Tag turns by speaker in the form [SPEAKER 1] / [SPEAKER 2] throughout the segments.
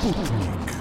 [SPEAKER 1] Sputnik.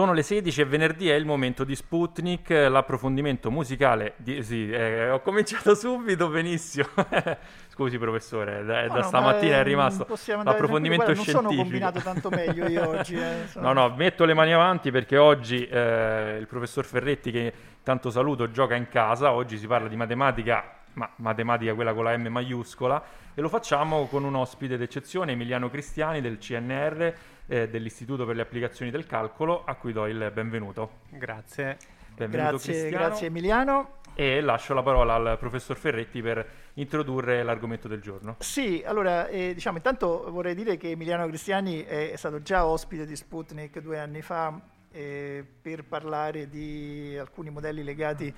[SPEAKER 2] Sono le 16 e venerdì è il momento di Sputnik, l'approfondimento musicale. Di, sì, eh, ho cominciato subito, benissimo. Scusi professore, da,
[SPEAKER 3] No,
[SPEAKER 2] da
[SPEAKER 3] no,
[SPEAKER 2] stamattina
[SPEAKER 3] ma,
[SPEAKER 2] è rimasto
[SPEAKER 3] andare
[SPEAKER 2] l'approfondimento scientifico.
[SPEAKER 3] Non sono combinato tanto meglio io oggi. eh, sono-
[SPEAKER 2] No, no, metto le mani avanti perché oggi eh, il professor Ferretti, che tanto saluto, gioca in casa. Oggi si parla di matematica, ma matematica quella con la M maiuscola, e lo facciamo con un ospite d'eccezione, Emiliano Cristiani del CNR, eh, dell'Istituto per le applicazioni del calcolo, a cui do il benvenuto.
[SPEAKER 4] Grazie.
[SPEAKER 2] Benvenuto
[SPEAKER 3] Grazie,
[SPEAKER 2] Cristiano.
[SPEAKER 3] grazie Emiliano.
[SPEAKER 2] E lascio la parola al professor Ferretti per introdurre l'argomento del giorno.
[SPEAKER 3] Sì, allora, eh, diciamo, intanto vorrei dire che Emiliano Cristiani è stato già ospite di Sputnik due anni fa eh, per parlare di alcuni modelli legati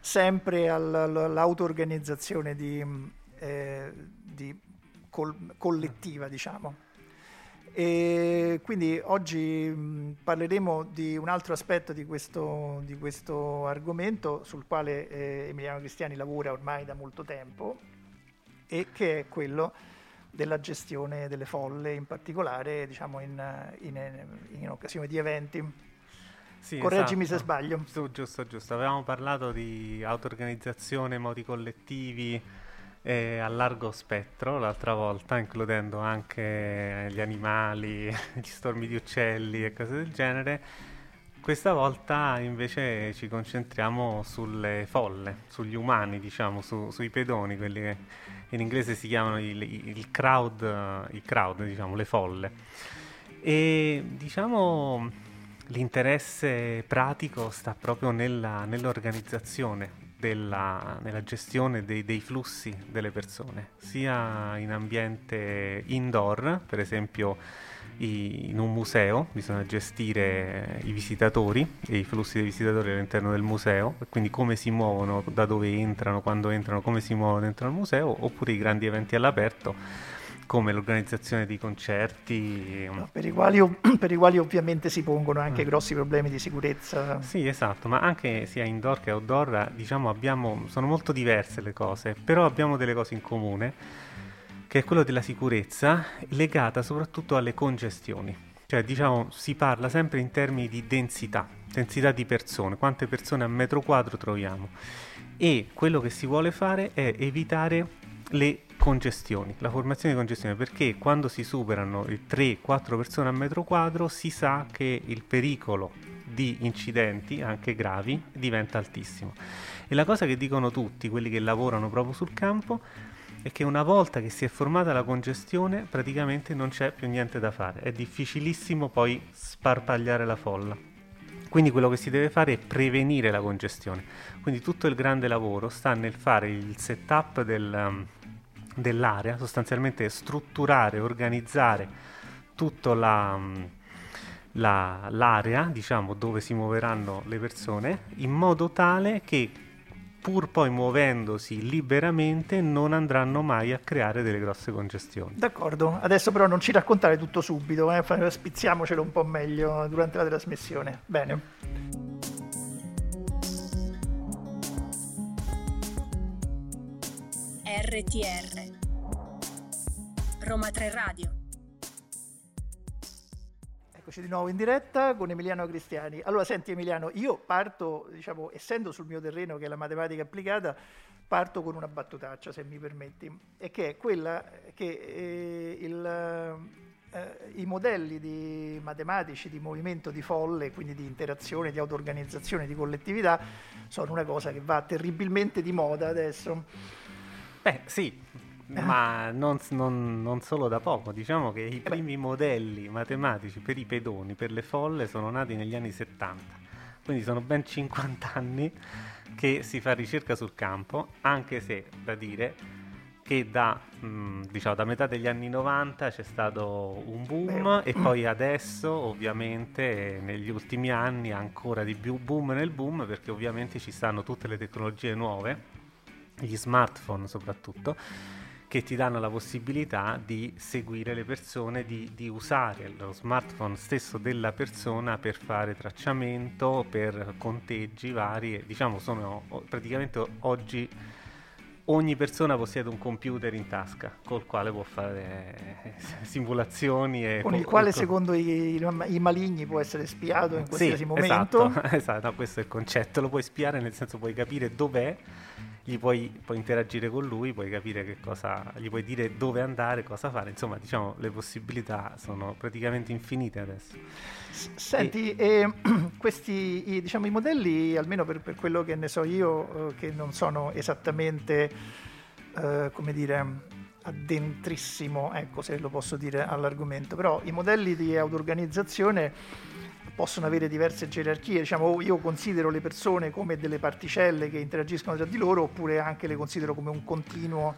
[SPEAKER 3] sempre al- al- all'auto-organizzazione di, mh, eh, di col- collettiva, diciamo. E quindi oggi mh, parleremo di un altro aspetto di questo, di questo argomento sul quale eh, Emiliano Cristiani lavora ormai da molto tempo e che è quello della gestione delle folle, in particolare diciamo, in, in- in occasione di eventi.
[SPEAKER 4] Sì,
[SPEAKER 3] Correggimi
[SPEAKER 4] esatto.
[SPEAKER 3] se sbaglio.
[SPEAKER 4] Su, giusto, giusto. Avevamo parlato di auto-organizzazione, modi collettivi eh, a largo spettro l'altra volta, includendo anche gli animali, gli stormi di uccelli e cose del genere. Questa volta invece ci concentriamo sulle folle, sugli umani, diciamo, su- sui pedoni, quelli che in inglese si chiamano il, il crowd, eh, i crowd, diciamo, le folle. E diciamo l'interesse pratico sta proprio nella, nell'organizzazione, della, nella gestione dei, dei flussi delle persone, sia in ambiente indoor, per esempio i- in un museo bisogna gestire i visitatori e i flussi dei visitatori all'interno del museo, quindi come si muovono, da dove entrano, quando entrano, come si muovono dentro al museo, oppure i grandi eventi all'aperto come l'organizzazione di concerti.
[SPEAKER 3] no, Per i, quali, per i quali ovviamente si pongono anche
[SPEAKER 4] Mm.
[SPEAKER 3] grossi problemi di sicurezza.
[SPEAKER 4] Sì, esatto, ma anche sia indoor che outdoor, diciamo, abbiamo, sono molto diverse le cose, però abbiamo delle cose in comune, che è quello della sicurezza, legata soprattutto alle congestioni. Cioè, diciamo, si parla sempre in termini di densità, densità di persone, quante persone a metro quadro troviamo. E quello che si vuole fare è evitare le congestioni, la formazione di congestioni, perché quando si superano le 3-4 persone a metro quadro si sa che il pericolo di incidenti, anche gravi, diventa altissimo. E la cosa che dicono tutti, quelli che lavorano proprio sul campo, è che una volta che si è formata la congestione, praticamente non c'è più niente da fare. È difficilissimo poi sparpagliare la folla. Quindi quello che si deve fare è prevenire la congestione. Quindi tutto il grande lavoro sta nel fare il setup del, dell'area, sostanzialmente strutturare, organizzare tutta la, um, la- l'area, diciamo, dove si muoveranno le persone, in modo tale che pur poi muovendosi liberamente non andranno mai a creare delle grosse congestioni.
[SPEAKER 3] D'accordo, adesso però non ci raccontare tutto subito, eh, spizziamocelo un po' meglio durante la trasmissione. Bene.
[SPEAKER 5] RTR Roma 3 Radio
[SPEAKER 3] Eccoci di nuovo in diretta con Emiliano Cristiani. Allora, senti Emiliano, io parto, diciamo, essendo sul mio terreno che è la matematica applicata, parto con una battutaccia, se mi permetti, e che è quella che eh, il, eh, i modelli di matematici di movimento di folle, quindi di interazione, di auto-organizzazione, di collettività, sono una cosa che va terribilmente di moda adesso.
[SPEAKER 4] Beh, sì, ma non, non- non solo da poco. Diciamo che i primi modelli matematici per i pedoni, per le folle, sono nati negli anni 70. Quindi sono ben 50 anni che si fa ricerca sul campo, anche se da dire che da, mh, diciamo, da metà degli anni 90 c'è stato un boom
[SPEAKER 3] Beh,
[SPEAKER 4] e poi adesso ovviamente negli ultimi anni ancora di più boom nel boom perché ovviamente ci stanno tutte le tecnologie nuove, gli smartphone soprattutto, che ti danno la possibilità di seguire le persone, di, di, usare lo smartphone stesso della persona per fare tracciamento, per conteggi vari. Diciamo, sono praticamente oggi ogni persona possiede un computer in tasca col quale può fare eh, simulazioni e
[SPEAKER 3] con il quale secondo i, i, maligni può essere spiato in qualsiasi sì, momento
[SPEAKER 4] esatto, esatto questo è il concetto lo puoi spiare nel senso puoi capire dov'è gli puoi, puoi, interagire con lui, puoi capire che cosa, gli puoi dire dove andare, cosa fare, insomma diciamo le possibilità sono praticamente infinite adesso.
[SPEAKER 3] Senti, e... Eh, questi i, diciamo, i modelli, almeno per, per, quello che ne so io, eh, che non sono esattamente, eh, come dire, addentrissimo, ecco se lo posso dire all'argomento, però i modelli di auto-organizzazione possono avere diverse gerarchie, diciamo io considero le persone come delle particelle che interagiscono tra di loro oppure anche le considero come un continuo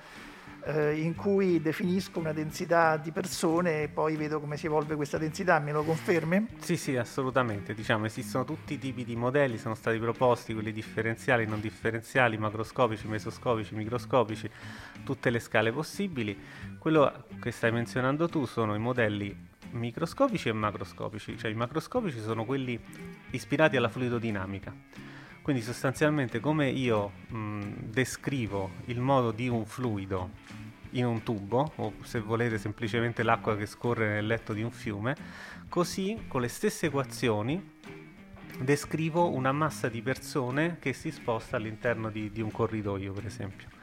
[SPEAKER 3] eh, in cui definisco una densità di persone e poi vedo come si evolve questa densità, me lo confermi?
[SPEAKER 4] Sì, sì, assolutamente, diciamo esistono tutti i tipi di modelli, sono stati proposti quelli differenziali, non differenziali, macroscopici, mesoscopici, microscopici, tutte le scale possibili. Quello che stai menzionando tu sono i modelli microscopici e macroscopici, cioè i macroscopici sono quelli ispirati alla fluidodinamica. Quindi sostanzialmente come io mh, descrivo il modo di un fluido in un tubo, o se volete semplicemente l'acqua che scorre nel letto di un fiume, così con le stesse equazioni descrivo una massa di persone che si sposta all'interno di, di un corridoio, per esempio.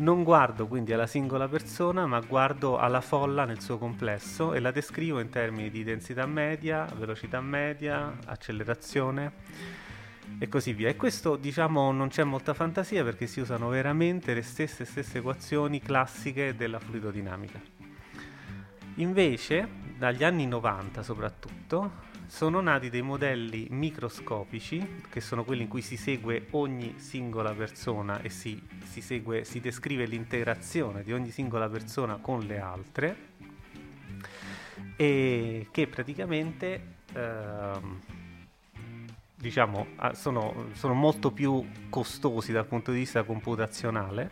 [SPEAKER 4] Non guardo quindi alla singola persona, ma guardo alla folla nel suo complesso e la descrivo in termini di densità media, velocità media, accelerazione e così via. E questo diciamo non c'è molta fantasia perché si usano veramente le stesse, stesse equazioni classiche della fluidodinamica. Invece, dagli anni 90 soprattutto, sono nati dei modelli microscopici, che sono quelli in cui si segue ogni singola persona e si, si, segue, si descrive l'interazione di ogni singola persona con le altre, e che praticamente ehm, diciamo, sono, sono molto più costosi dal punto di vista computazionale,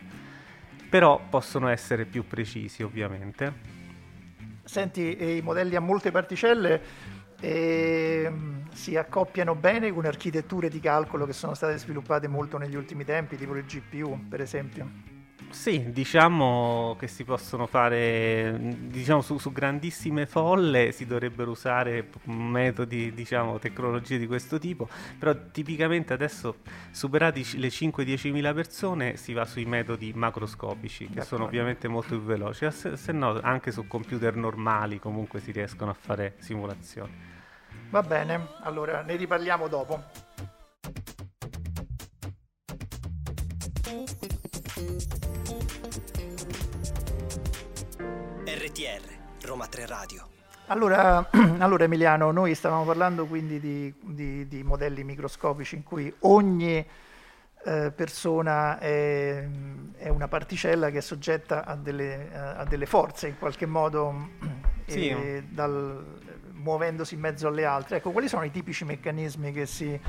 [SPEAKER 4] però possono essere più precisi ovviamente.
[SPEAKER 3] Senti, i modelli a molte particelle e ehm, si accoppiano bene con architetture di calcolo che sono state sviluppate molto negli ultimi tempi, tipo le GPU per esempio.
[SPEAKER 4] Sì, diciamo che si possono fare, diciamo su, su, grandissime folle si dovrebbero usare metodi, diciamo, tecnologie di questo tipo, però tipicamente adesso superati le 5-10 mila persone si va sui metodi macroscopici, che D'accordo. sono ovviamente molto più veloci, se, se no anche su computer normali comunque si riescono a fare simulazioni.
[SPEAKER 3] Va bene, allora ne riparliamo dopo.
[SPEAKER 5] RTR, Roma 3 Radio.
[SPEAKER 3] Allora, allora, Emiliano, noi stavamo parlando quindi di, di, di modelli microscopici in cui ogni eh, persona è, è, una particella che è soggetta a delle, a delle forze in qualche modo sì. dal, muovendosi in mezzo alle altre. Ecco, quali sono i tipici meccanismi che si,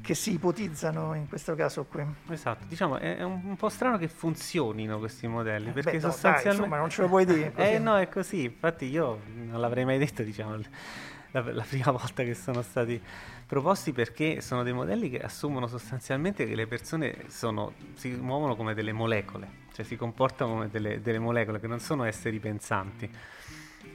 [SPEAKER 3] che si ipotizzano in questo caso qui?
[SPEAKER 4] Esatto, diciamo è un, un po' strano che funzionino questi modelli, eh, perché beh, sostanzialmente... Dai,
[SPEAKER 3] insomma, non ce lo puoi dire.
[SPEAKER 4] eh no, è così, infatti io non l'avrei mai detto, diciamo, la, la prima volta che sono stati proposti perché sono dei modelli che assumono sostanzialmente che le persone sono, si muovono come delle molecole, cioè si comportano come delle, delle molecole che non sono esseri pensanti.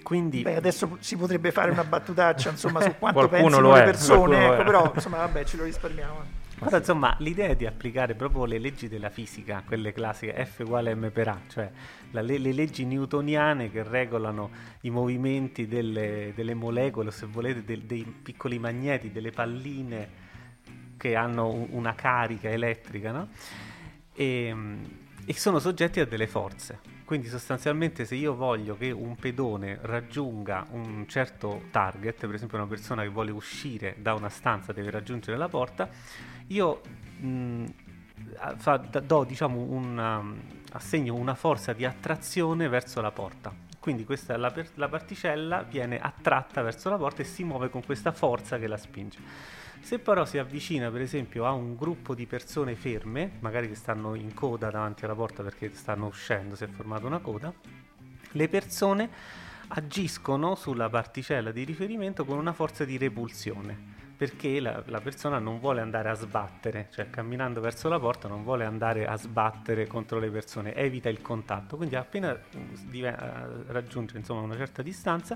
[SPEAKER 4] Quindi...
[SPEAKER 3] Beh, adesso si potrebbe fare una battutaccia insomma, su quanto pensano le persone, ecco, però insomma, vabbè, ce lo risparmiamo.
[SPEAKER 4] Però insomma l'idea è di applicare proprio le leggi della fisica, quelle classiche, F uguale m per A, cioè la, le, le, leggi newtoniane che regolano i movimenti delle, delle molecole, o se volete del, dei piccoli magneti, delle palline che hanno una carica elettrica, no? e, e sono soggetti a delle forze. Quindi sostanzialmente se io voglio che un pedone raggiunga un certo target, per esempio una persona che vuole uscire da una stanza deve raggiungere la porta, io mh, fa, do diciamo una, assegno una forza di attrazione verso la porta. Quindi questa, la, la particella viene attratta verso la porta e si muove con questa forza che la spinge. Se però si avvicina per esempio a un gruppo di persone ferme, magari che stanno in coda davanti alla porta perché stanno uscendo, si è formata una coda, le persone agiscono sulla particella di riferimento con una forza di repulsione perché la, la, persona non vuole andare a sbattere, cioè camminando verso la porta non vuole andare a sbattere contro le persone, evita il contatto, quindi appena uh, raggiunge insomma, una certa distanza,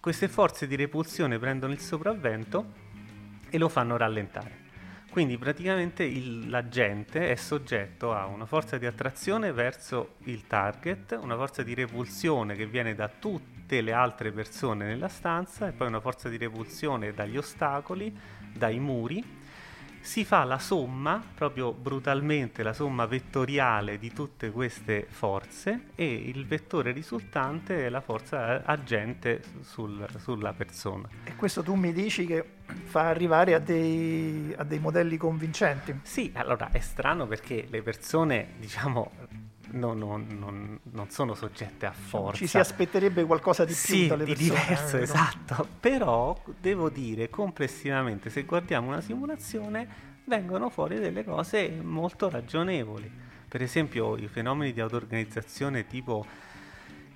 [SPEAKER 4] queste forze di repulsione prendono il sopravvento e lo fanno rallentare. Quindi praticamente il, l'agente è soggetto a una forza di attrazione verso il target, una forza di repulsione che viene da tutte le altre persone nella stanza e poi una forza di repulsione dagli ostacoli, dai muri si fa la somma, proprio brutalmente, la somma vettoriale di tutte queste forze e il vettore risultante è la forza agente sul, sulla persona.
[SPEAKER 3] E questo tu mi dici che fa arrivare a dei, a dei modelli convincenti?
[SPEAKER 4] Sì, allora è strano perché le persone, diciamo, non, non, non, non, sono soggette a forza.
[SPEAKER 3] Ci si aspetterebbe qualcosa di più
[SPEAKER 4] sì,
[SPEAKER 3] dalle
[SPEAKER 4] di
[SPEAKER 3] persone.
[SPEAKER 4] diverso, eh, esatto. Però devo dire complessivamente, se guardiamo una simulazione, vengono fuori delle cose molto ragionevoli. Per esempio, i fenomeni di auto-organizzazione tipo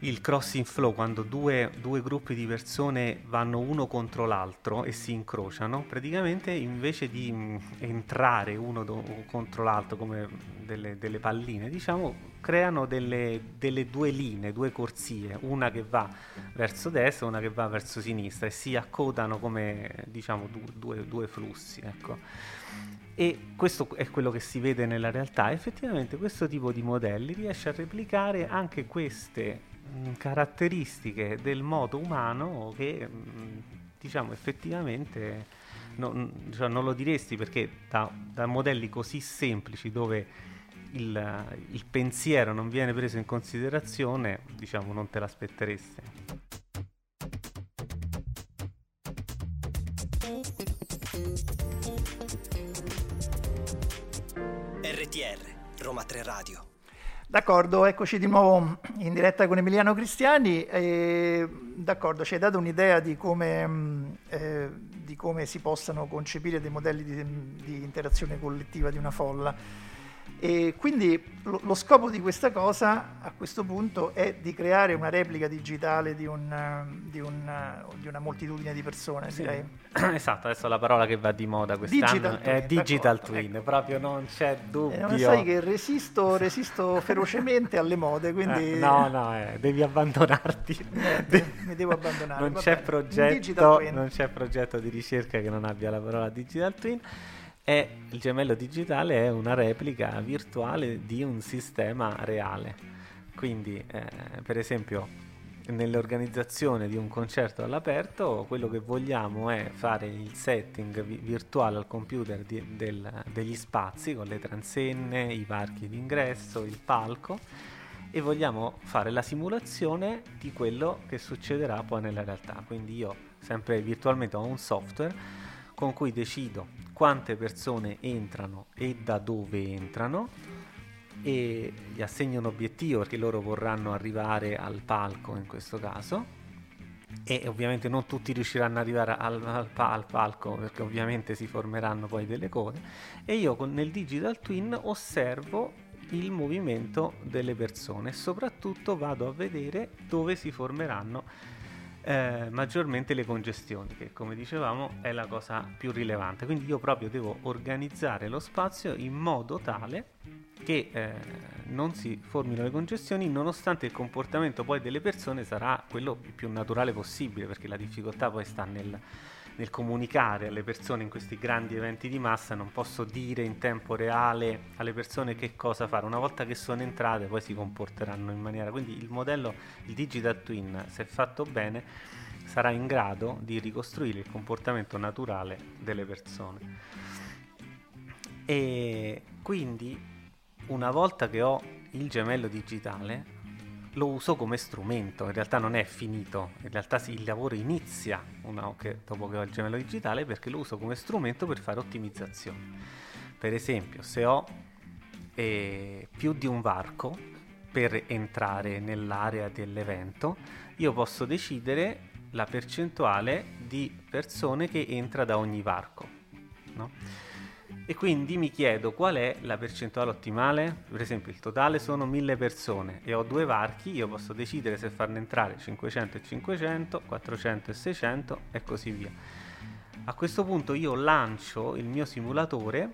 [SPEAKER 4] il crossing flow, quando due, due, gruppi di persone vanno uno contro l'altro e si incrociano, praticamente invece di mh, entrare uno do- contro l'altro come delle, delle palline, diciamo, creano delle, delle, due linee, due corsie, una che va verso destra e una che va verso sinistra e si accodano come diciamo du- due, due, flussi. Ecco. E questo è quello che si vede nella realtà. Effettivamente questo tipo di modelli riesce a replicare anche queste caratteristiche del modo umano che mh, diciamo effettivamente non, cioè non, lo diresti perché da, da modelli così semplici dove il, il, pensiero non viene preso in considerazione, diciamo, non te l'aspetteresti.
[SPEAKER 5] RTR, Roma 3 Radio.
[SPEAKER 3] D'accordo, eccoci di nuovo in diretta con Emiliano Cristiani. E, d'accordo, ci hai dato un'idea di come, eh, di come, si possano concepire dei modelli di, di interazione collettiva di una folla. E quindi lo, lo, scopo di questa cosa a questo punto è di creare una replica digitale di, un, di, un, di una moltitudine di persone, sì. direi.
[SPEAKER 4] Esatto, adesso la parola che va di moda quest'anno digital è twin, digital twin, ecco. proprio non c'è dubbio. Eh,
[SPEAKER 3] sai che resisto, resisto ferocemente alle mode, quindi...
[SPEAKER 4] Eh, no, no, eh, devi abbandonarti.
[SPEAKER 3] Niente, mi devo abbandonare.
[SPEAKER 4] Non c'è, progetto, non c'è progetto di ricerca che non abbia la parola digital twin è, il gemello digitale è una replica virtuale di un sistema reale. Quindi, eh, per esempio, nell'organizzazione di un concerto all'aperto, quello che vogliamo è fare il setting vi- virtuale al computer di, del, degli spazi con le transenne, i parchi d'ingresso, il palco e vogliamo fare la simulazione di quello che succederà poi nella realtà. Quindi io sempre virtualmente ho un software con cui decido quante persone entrano e da dove entrano e gli assegno un obiettivo perché loro vorranno arrivare al palco in questo caso. E ovviamente non tutti riusciranno ad arrivare al, al, al, palco perché ovviamente si formeranno poi delle code. E io con, nel digital twin osservo il movimento delle persone. Soprattutto vado a vedere dove si formeranno eh, maggiormente le congestioni, che come dicevamo è la cosa più rilevante. Quindi io proprio devo organizzare lo spazio in modo tale che eh, non si formino le congestioni nonostante il comportamento poi delle persone sarà quello più naturale possibile perché la difficoltà poi sta nel, nel comunicare alle persone in questi grandi eventi di massa, non posso dire in tempo reale alle persone che cosa fare. Una volta che sono entrate poi si comporteranno in maniera... Quindi il modello, il digital twin, se fatto bene, sarà in grado di ricostruire il comportamento naturale delle persone. E quindi una volta che ho il gemello digitale, lo uso come strumento, in realtà non è finito, in realtà sì, il lavoro inizia che, dopo che ho il gemello digitale perché lo uso come strumento per fare ottimizzazione. Per esempio, se ho eh, più di un varco per entrare nell'area dell'evento, io posso decidere la percentuale di persone che entra da ogni varco. no? E quindi mi chiedo qual è la percentuale ottimale? Per esempio il totale sono 1000 persone e ho due varchi, io posso decidere se farne entrare 500 e 500, 400 e 600 e così via. A questo punto io lancio il mio simulatore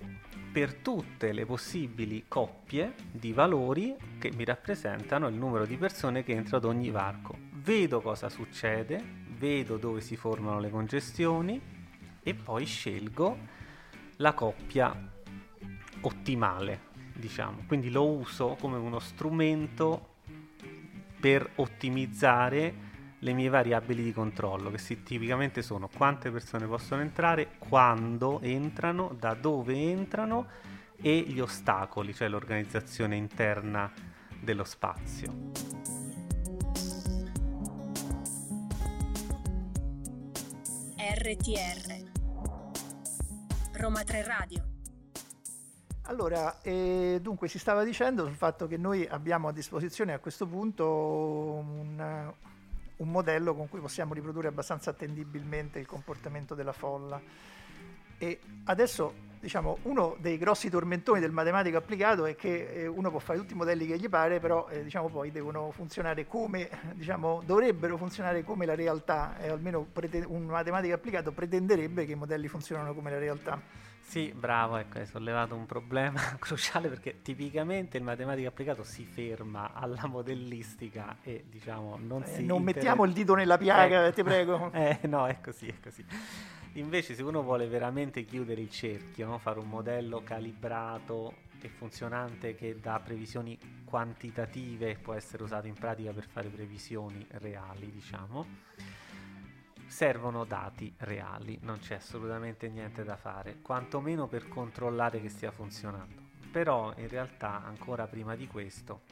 [SPEAKER 4] per tutte le possibili coppie di valori che mi rappresentano il numero di persone che entra ad ogni varco. Vedo cosa succede, vedo dove si formano le congestioni e poi scelgo la coppia ottimale, diciamo. Quindi lo uso come uno strumento per ottimizzare le mie variabili di controllo, che si, tipicamente sono quante persone possono entrare, quando entrano, da dove entrano e gli ostacoli, cioè l'organizzazione interna dello spazio.
[SPEAKER 1] RTR Roma 3 Radio.
[SPEAKER 3] Allora, eh, dunque si stava dicendo sul fatto che noi abbiamo a disposizione a questo punto un, un modello con cui possiamo riprodurre abbastanza attendibilmente il comportamento della folla. E adesso, diciamo, uno dei grossi tormentoni del matematico applicato è che eh, uno può fare tutti i modelli che gli pare, però eh, diciamo, poi devono funzionare come, diciamo, dovrebbero funzionare come la realtà, e almeno prete- un matematico applicato pretenderebbe che i modelli funzionino come la realtà.
[SPEAKER 4] Sì, bravo, ecco, hai sollevato un problema cruciale perché tipicamente il matematico applicato si ferma alla modellistica e diciamo non
[SPEAKER 3] eh,
[SPEAKER 4] si...
[SPEAKER 3] Non
[SPEAKER 4] inter-
[SPEAKER 3] mettiamo il dito nella piaga,
[SPEAKER 4] Eh.
[SPEAKER 3] ti prego.
[SPEAKER 4] Eh, no, è così, è così. Invece, se uno vuole veramente chiudere il cerchio, no? fare un modello calibrato e funzionante che dà previsioni quantitative, può essere usato in pratica per fare previsioni reali, diciamo, servono dati reali, non c'è assolutamente niente da fare, quantomeno per controllare che stia funzionando. Però in realtà ancora prima di questo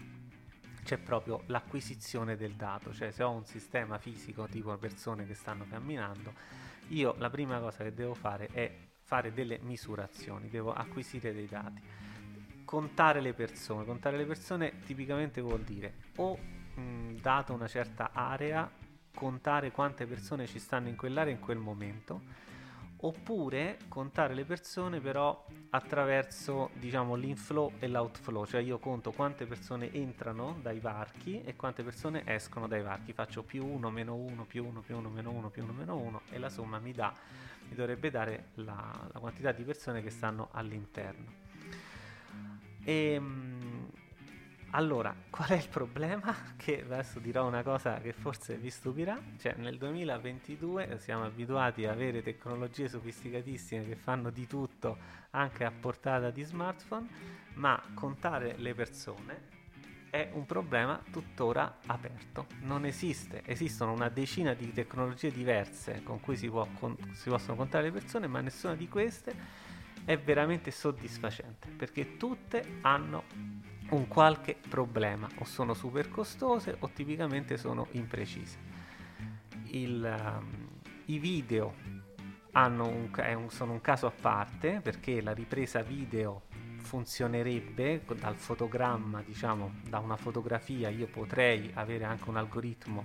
[SPEAKER 4] c'è proprio l'acquisizione del dato, cioè se ho un sistema fisico tipo persone che stanno camminando, io la prima cosa che devo fare è fare delle misurazioni, devo acquisire dei dati, contare le persone, contare le persone tipicamente vuol dire o mh, data una certa area, contare quante persone ci stanno in quell'area in quel momento, oppure contare le persone però attraverso diciamo l'inflow e l'outflow, cioè io conto quante persone entrano dai varchi e quante persone escono dai varchi, faccio più 1, meno 1, più 1, più 1, meno 1, più 1, meno 1 e la somma mi dà, mi dovrebbe dare la, la quantità di persone che stanno all'interno. E, allora, qual è il problema? Che adesso dirò una cosa che forse vi stupirà, cioè nel 2022 siamo abituati a avere tecnologie sofisticatissime che fanno di tutto anche a portata di smartphone, ma contare le persone è un problema tuttora aperto. Non esiste, esistono una decina di tecnologie diverse con cui si, con- si possono contare le persone, ma nessuna di queste è veramente soddisfacente perché tutte hanno un qualche problema o sono super costose o tipicamente sono imprecise. Il, um, I video un, un- sono un caso a parte perché la ripresa video funzionerebbe dal fotogramma, diciamo, da una fotografia io potrei avere anche un algoritmo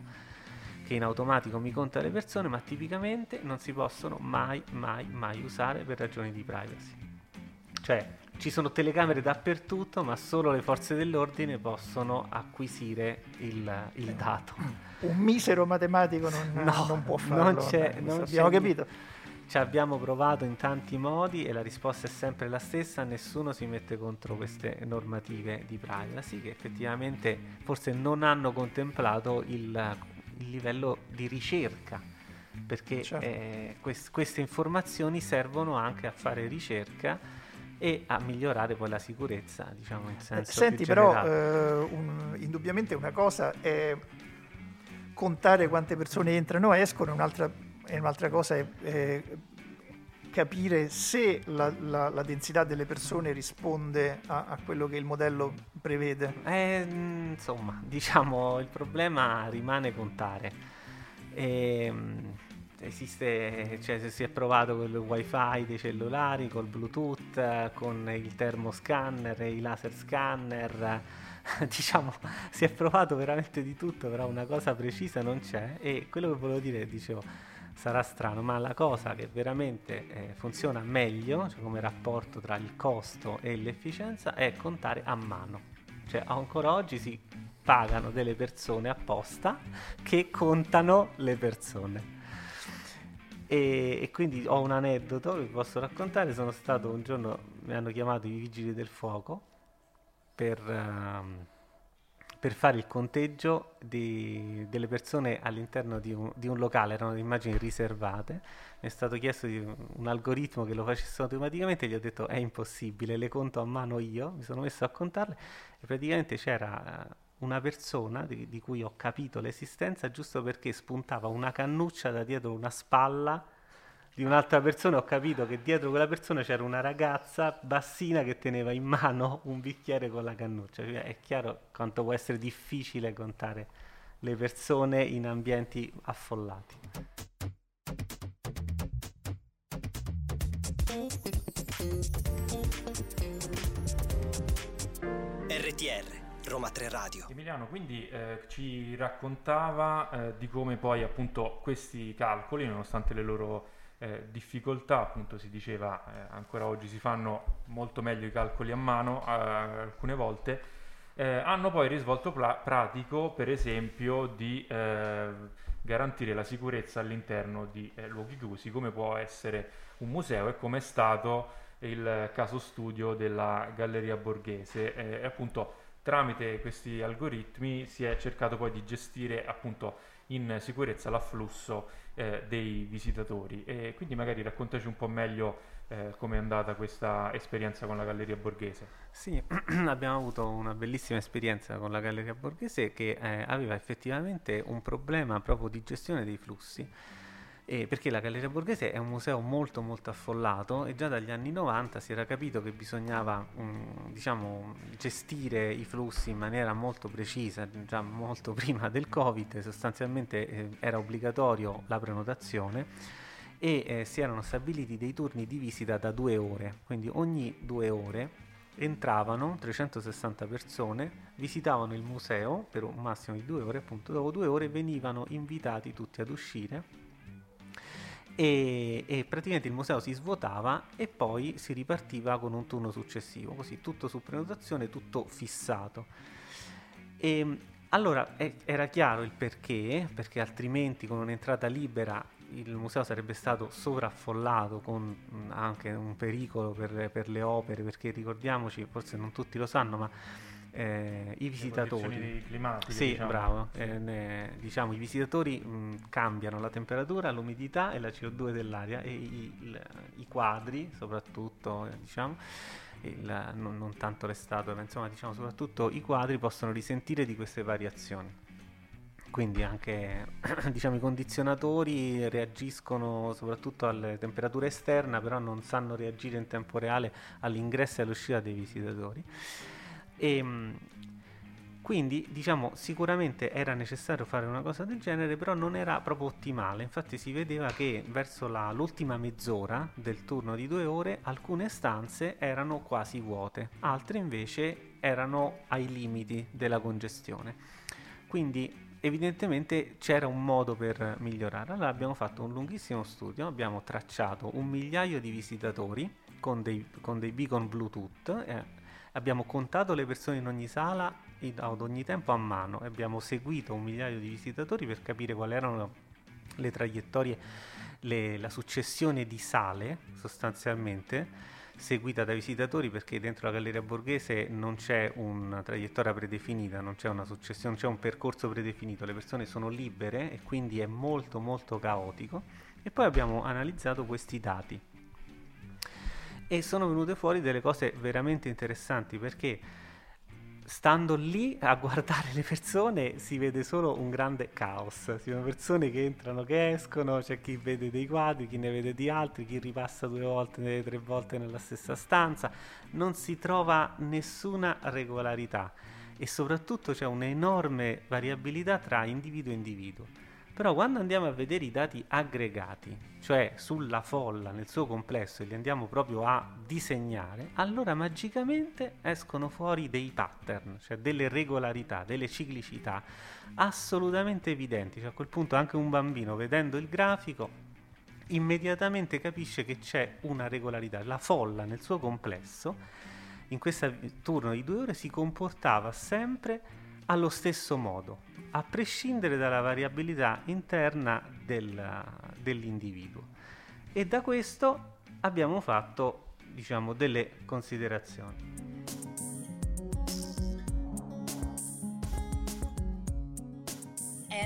[SPEAKER 4] che in automatico mi conta le persone, ma tipicamente non si possono mai, mai, mai usare per ragioni di privacy. Cioè, ci sono telecamere dappertutto, ma solo le forze dell'ordine possono acquisire il, il dato.
[SPEAKER 3] Un misero matematico non,
[SPEAKER 4] No,
[SPEAKER 3] non può
[SPEAKER 4] non
[SPEAKER 3] farlo.
[SPEAKER 4] c'è-
[SPEAKER 3] vabbè,
[SPEAKER 4] non
[SPEAKER 3] abbiamo
[SPEAKER 4] c'è
[SPEAKER 3] capito.
[SPEAKER 4] Ci abbiamo provato in tanti modi e la risposta è sempre la stessa, nessuno si mette contro queste normative di privacy che effettivamente forse non hanno contemplato il, il livello di ricerca, perché
[SPEAKER 3] Certo.
[SPEAKER 4] eh, quest- queste informazioni servono anche a fare ricerca e a migliorare poi la sicurezza, diciamo in
[SPEAKER 3] Eh,
[SPEAKER 4] senso
[SPEAKER 3] Senti,
[SPEAKER 4] più
[SPEAKER 3] però, eh, un- indubbiamente una cosa è contare quante persone entrano e escono, e un'altra, e un'altra cosa è eh, capire se la, la- la densità delle persone risponde a, a quello che il modello prevede.
[SPEAKER 4] Eh, mm, insomma, diciamo, il problema rimane contare. Ehm, esiste, cioè, si è provato con il wifi dei cellulari, col bluetooth, con il termoscanner e i laser scanner, diciamo, si è provato veramente di tutto, però una cosa precisa non c'è. E quello che volevo dire, dicevo, sarà strano, ma la cosa che veramente eh, funziona meglio, cioè come rapporto tra il costo e l'efficienza, è contare a mano. Cioè ancora oggi si pagano delle persone apposta che contano le persone. E, e, quindi ho un aneddoto che vi posso raccontare. Sono stato un giorno, mi hanno chiamato i vigili del fuoco per, uh, per fare il conteggio di, delle persone all'interno di un, di un, locale, erano immagini riservate. Mi è stato chiesto un algoritmo che lo facesse automaticamente, gli ho detto è impossibile, le conto a mano io, mi sono messo a contarle e praticamente c'era una persona di, di, cui ho capito l'esistenza giusto perché spuntava una cannuccia da dietro una spalla di un'altra persona. Ho capito che dietro quella persona c'era una ragazza bassina che teneva in mano un bicchiere con la cannuccia. Cioè, è chiaro quanto può essere difficile contare le persone in ambienti affollati.
[SPEAKER 5] RTR Roma 3 Radio.
[SPEAKER 2] Emiliano, quindi eh, ci raccontava eh, di come poi appunto questi calcoli, nonostante le loro eh, difficoltà, appunto si diceva eh, ancora oggi si fanno molto meglio i calcoli a mano alcune volte, eh, hanno poi risvolto pla- pratico per esempio di eh, garantire la sicurezza all'interno di luoghi chiusi, come può essere un museo e come è stato il caso studio della Galleria Borghese. e appunto tramite questi algoritmi si è cercato poi di gestire appunto in sicurezza l'afflusso eh, dei visitatori e quindi magari raccontaci un po' meglio eh, come è andata questa esperienza con la Galleria Borghese.
[SPEAKER 4] Sì, abbiamo avuto una bellissima esperienza con la Galleria Borghese che eh, aveva effettivamente un problema proprio di gestione dei flussi eh, perché la Galleria Borghese è un museo molto molto affollato e già dagli anni 90 si era capito che bisognava um, diciamo, gestire i flussi in maniera molto precisa, già molto prima del Covid, sostanzialmente eh, era obbligatorio la prenotazione e eh, si erano stabiliti dei turni di visita da due ore, quindi ogni due ore entravano 360 persone, visitavano il museo per un massimo di due ore, appunto dopo due ore venivano invitati tutti ad uscire e, e, praticamente il museo si svuotava e poi si ripartiva con un turno successivo, così tutto su prenotazione, tutto fissato. E, allora eh, era chiaro il perché, perché altrimenti con un'entrata libera il museo sarebbe stato sovraffollato con anche un pericolo per, per le opere, perché ricordiamoci, forse non tutti lo sanno, ma eh, i visitatori sì
[SPEAKER 2] diciamo.
[SPEAKER 4] bravo. Eh, ne, diciamo i visitatori mh, cambiano la temperatura l'umidità e la CO2 dell'aria e i, il, i quadri soprattutto eh, diciamo il, non, non, tanto le statue ma insomma diciamo soprattutto i quadri possono risentire di queste variazioni quindi anche diciamo, i condizionatori reagiscono soprattutto alle temperature esterne però non sanno reagire in tempo reale all'ingresso e all'uscita dei visitatori e, ehm, quindi diciamo sicuramente era necessario fare una cosa del genere, però non era proprio ottimale. Infatti si vedeva che verso la, l'ultima mezz'ora del turno di due ore alcune stanze erano quasi vuote, altre invece erano ai limiti della congestione. Quindi evidentemente c'era un modo per migliorare. Allora abbiamo fatto un lunghissimo studio, abbiamo tracciato un migliaio di visitatori con dei, con dei beacon Bluetooth. Eh, Abbiamo contato le persone in ogni sala ad ogni tempo a mano e abbiamo seguito un migliaio di visitatori per capire quali erano le traiettorie, le, la successione di sale sostanzialmente seguita dai visitatori perché dentro la Galleria Borghese non c'è una traiettoria predefinita, non c'è una successione, c'è un percorso predefinito, le persone sono libere e quindi è molto molto caotico. E poi abbiamo analizzato questi dati e sono venute fuori delle cose veramente interessanti perché stando lì a guardare le persone si vede solo un grande caos, si vedono persone che entrano, che escono, c'è chi vede dei quadri, chi ne vede di altri, chi ripassa due volte, tre volte nella stessa stanza, non si trova nessuna regolarità e soprattutto c'è un'enorme variabilità tra individuo e individuo. Però quando andiamo a vedere i dati aggregati, cioè sulla folla nel suo complesso e li andiamo proprio a disegnare, allora magicamente escono fuori dei pattern, cioè delle regolarità, delle ciclicità assolutamente evidenti. Cioè a quel punto anche un bambino vedendo il grafico immediatamente capisce che c'è una regolarità. La folla nel suo complesso, in questo turno di due ore, si comportava sempre allo stesso modo, a prescindere dalla variabilità interna del, dell'individuo. E da questo abbiamo fatto, diciamo, delle considerazioni.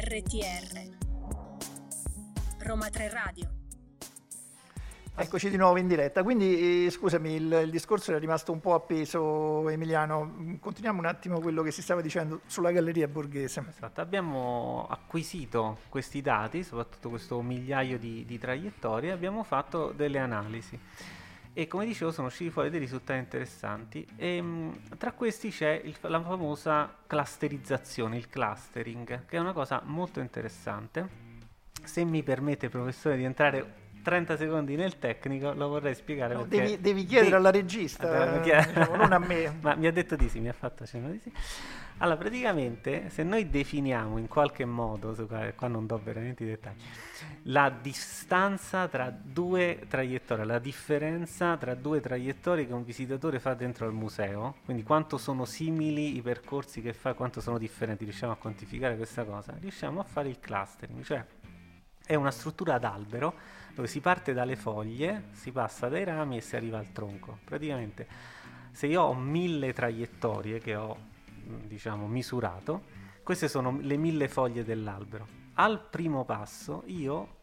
[SPEAKER 1] RTR Roma 3 Radio
[SPEAKER 3] Eccoci di nuovo in diretta, quindi eh, scusami, il, il, discorso era rimasto un po' appeso Emiliano, continuiamo un attimo quello che si stava dicendo sulla galleria borghese.
[SPEAKER 4] Esatto, abbiamo acquisito questi dati, soprattutto questo migliaio di, di traiettorie, abbiamo fatto delle analisi e come dicevo sono usciti fuori dei risultati interessanti e mh, tra questi c'è il, la famosa clusterizzazione, il clustering, che è una cosa molto interessante. Se mi permette professore di entrare 30 secondi nel tecnico, lo vorrei spiegare.
[SPEAKER 3] No, devi, devi, chiedere alla regista, eh, diciamo, non a me.
[SPEAKER 4] Ma mi ha detto di sì, mi ha fatto cenno di sì. Allora, praticamente, se noi definiamo in qualche modo, qua non do veramente i dettagli, la distanza tra due traiettorie, la differenza tra due traiettorie che un visitatore fa dentro al museo, quindi quanto sono simili i percorsi che fa, quanto sono differenti, riusciamo a quantificare questa cosa, riusciamo a fare il clustering, cioè è una struttura ad albero dove si parte dalle foglie, si passa dai rami e si arriva al tronco. Praticamente se io ho mille traiettorie che ho diciamo misurato, queste sono le mille foglie dell'albero. Al primo passo io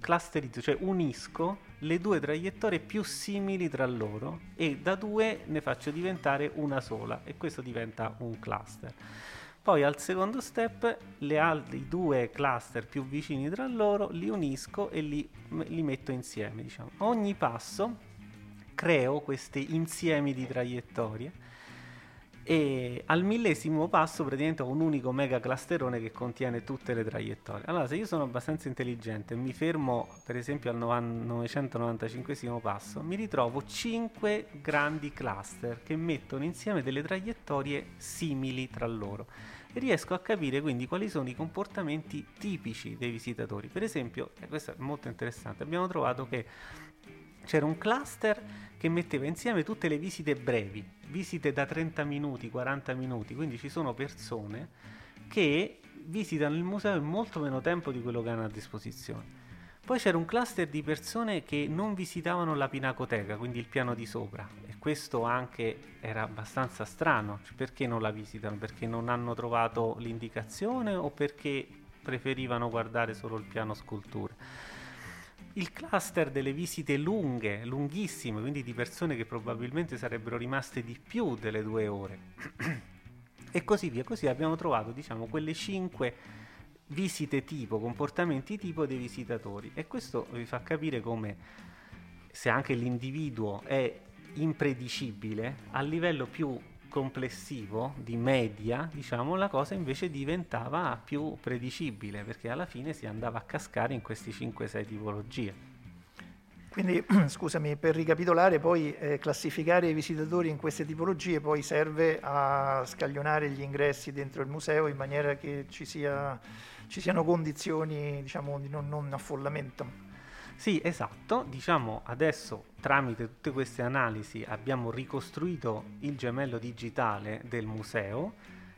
[SPEAKER 4] clusterizzo, cioè unisco le due traiettorie più simili tra loro e da due ne faccio diventare una sola e questo diventa un cluster. Poi al secondo step le altri due cluster più vicini tra loro li unisco e li, li metto insieme. Diciamo. Ogni passo creo questi insiemi di traiettorie e al millesimo passo praticamente ho un unico mega clusterone che contiene tutte le traiettorie. Allora se io sono abbastanza intelligente e mi fermo per esempio al 995 passo, mi ritrovo 5 grandi cluster che mettono insieme delle traiettorie simili tra loro riesco a capire quindi quali sono i comportamenti tipici dei visitatori. Per esempio, e questo è molto interessante, abbiamo trovato che c'era un cluster che metteva insieme tutte le visite brevi, visite da 30 minuti, 40 minuti, quindi ci sono persone che visitano il museo in molto meno tempo di quello che hanno a disposizione. Poi c'era un cluster di persone che non visitavano la pinacoteca, quindi il piano di sopra, e questo anche era abbastanza strano. Cioè, perché non la visitano? Perché non hanno trovato l'indicazione o perché preferivano guardare solo il piano sculture? Il cluster delle visite lunghe, lunghissime, quindi di persone che probabilmente sarebbero rimaste di più delle due ore. e così via. Così abbiamo trovato, diciamo, quelle cinque visite tipo, comportamenti tipo dei visitatori e questo vi fa capire come se anche l'individuo è impredicibile a livello più complessivo di media, diciamo, la cosa invece diventava più predicibile perché alla fine si andava a cascare in queste 5-6 tipologie.
[SPEAKER 3] Quindi, scusami, per ricapitolare, poi eh, classificare i visitatori in queste tipologie poi serve a scaglionare gli ingressi dentro il museo in maniera che ci sia ci siano condizioni diciamo, di non, non affollamento.
[SPEAKER 4] Sì, esatto. Diciamo adesso tramite tutte queste analisi abbiamo ricostruito il gemello digitale del museo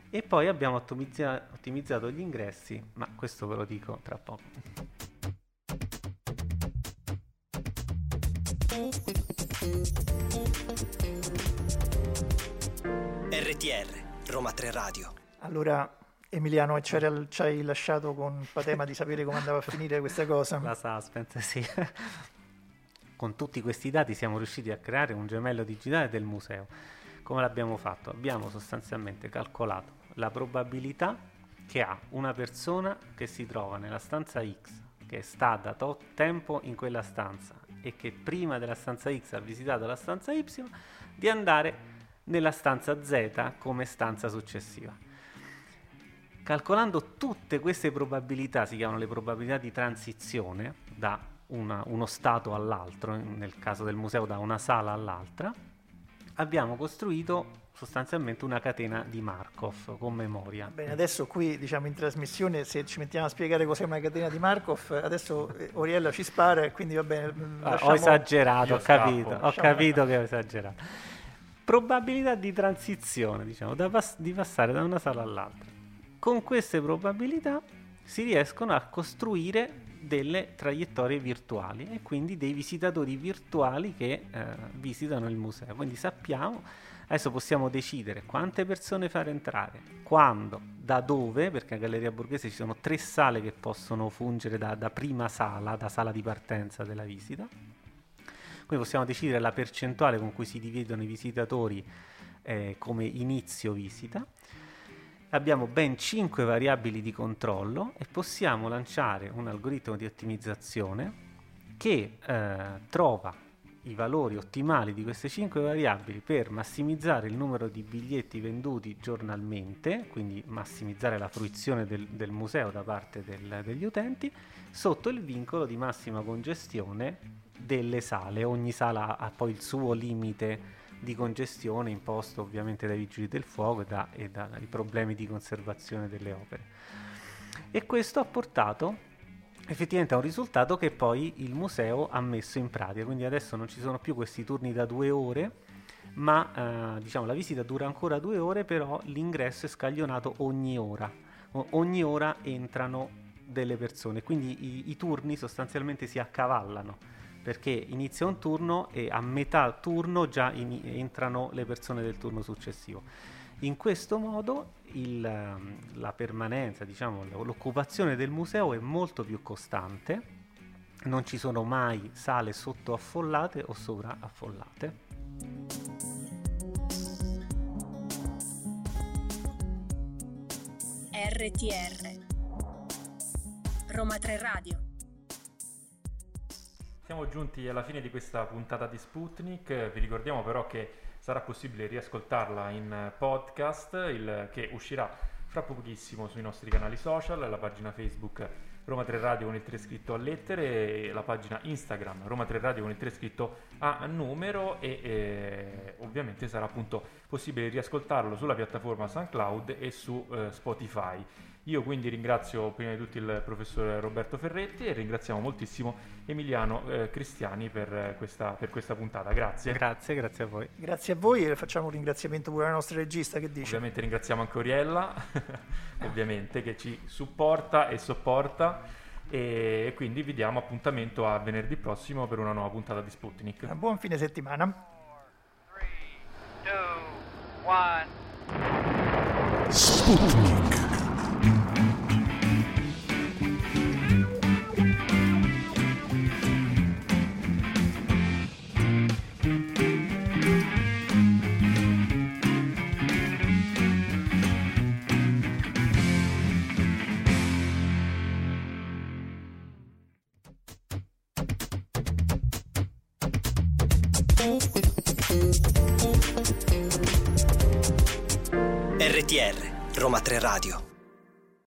[SPEAKER 4] e poi abbiamo ottimizza- ottimizzato gli ingressi, ma questo ve lo dico tra poco.
[SPEAKER 5] RTR Roma 3 Radio.
[SPEAKER 3] Allora, Emiliano, ci hai lasciato con patema di sapere come andava a finire questa cosa.
[SPEAKER 4] La suspense, sì. con tutti questi dati siamo riusciti a creare un gemello digitale del museo. Come l'abbiamo fatto? Abbiamo sostanzialmente calcolato la probabilità che ha una persona che si trova nella stanza X, che sta da tot tempo in quella stanza e che prima della stanza X ha visitato la stanza Y, di andare nella stanza Z come stanza successiva. Calcolando tutte queste probabilità, si chiamano le probabilità di transizione da una, uno stato all'altro, nel caso del museo da una sala all'altra, abbiamo costruito sostanzialmente una catena di Markov con memoria.
[SPEAKER 3] Bene, adesso qui diciamo in trasmissione se ci mettiamo a spiegare cos'è una catena di Markov, adesso eh, Oriella ci spara e quindi va bene.
[SPEAKER 4] Mm, ah, ho esagerato, ho capito, ho capito che ho esagerato. Probabilità di transizione, diciamo, pass- di passare da una sala all'altra. Con queste probabilità si riescono a costruire delle traiettorie virtuali e quindi dei visitatori virtuali che eh, visitano il museo. Quindi sappiamo Adesso possiamo decidere quante persone fare entrare, quando, da dove, perché a Galleria Borghese ci sono tre sale che possono fungere da, da prima sala, da sala di partenza della visita. Quindi possiamo decidere la percentuale con cui si dividono i visitatori eh, come inizio visita. Abbiamo ben 5 variabili di controllo e possiamo lanciare un algoritmo di ottimizzazione che eh, trova i valori ottimali di queste 5 variabili per massimizzare il numero di biglietti venduti giornalmente, quindi massimizzare la fruizione del, del museo da parte del, degli utenti, sotto il vincolo di massima congestione delle sale. Ogni sala ha poi il suo limite di congestione imposto ovviamente dai vigili del fuoco e, da, e dai problemi di conservazione delle opere. E questo ha portato effettivamente è un risultato che poi il museo ha messo in pratica, quindi adesso non ci sono più questi turni da due ore, ma eh, diciamo la visita dura ancora due ore, però l'ingresso è scaglionato ogni ora, o- ogni ora entrano delle persone, quindi i, i turni sostanzialmente si accavallano perché inizia un turno e a metà turno già in- entrano le persone del turno successivo. In questo modo il, ehm, la permanenza, diciamo, l'occupazione del museo è molto più costante, non ci sono mai sale sottoaffollate o sovraffollate.
[SPEAKER 1] RTR Roma 3 Radio
[SPEAKER 2] Siamo giunti alla fine di questa puntata di Sputnik, vi ricordiamo però che sarà possibile riascoltarla in podcast il, che uscirà fra pochissimo sui nostri canali social, la pagina Facebook Roma 3 Radio con il 3 scritto a lettere e la pagina Instagram Roma 3 Radio con il 3 scritto a numero e eh, ovviamente sarà appunto possibile riascoltarlo sulla piattaforma SoundCloud e su eh, Spotify. Io quindi ringrazio prima di tutto il professore Roberto Ferretti e ringraziamo moltissimo Emiliano eh, Cristiani per questa, per questa, puntata. Grazie.
[SPEAKER 4] Grazie, grazie a voi.
[SPEAKER 3] Grazie a voi e facciamo un ringraziamento pure alla nostra regista che dice.
[SPEAKER 2] Ovviamente ringraziamo anche Oriella, ovviamente, che ci supporta e sopporta e quindi vi diamo appuntamento a venerdì prossimo per una nuova puntata di Sputnik.
[SPEAKER 3] Un buon fine settimana.
[SPEAKER 6] 3, 2, 1.
[SPEAKER 7] Sputnik.
[SPEAKER 5] RTR Roma 3 Radio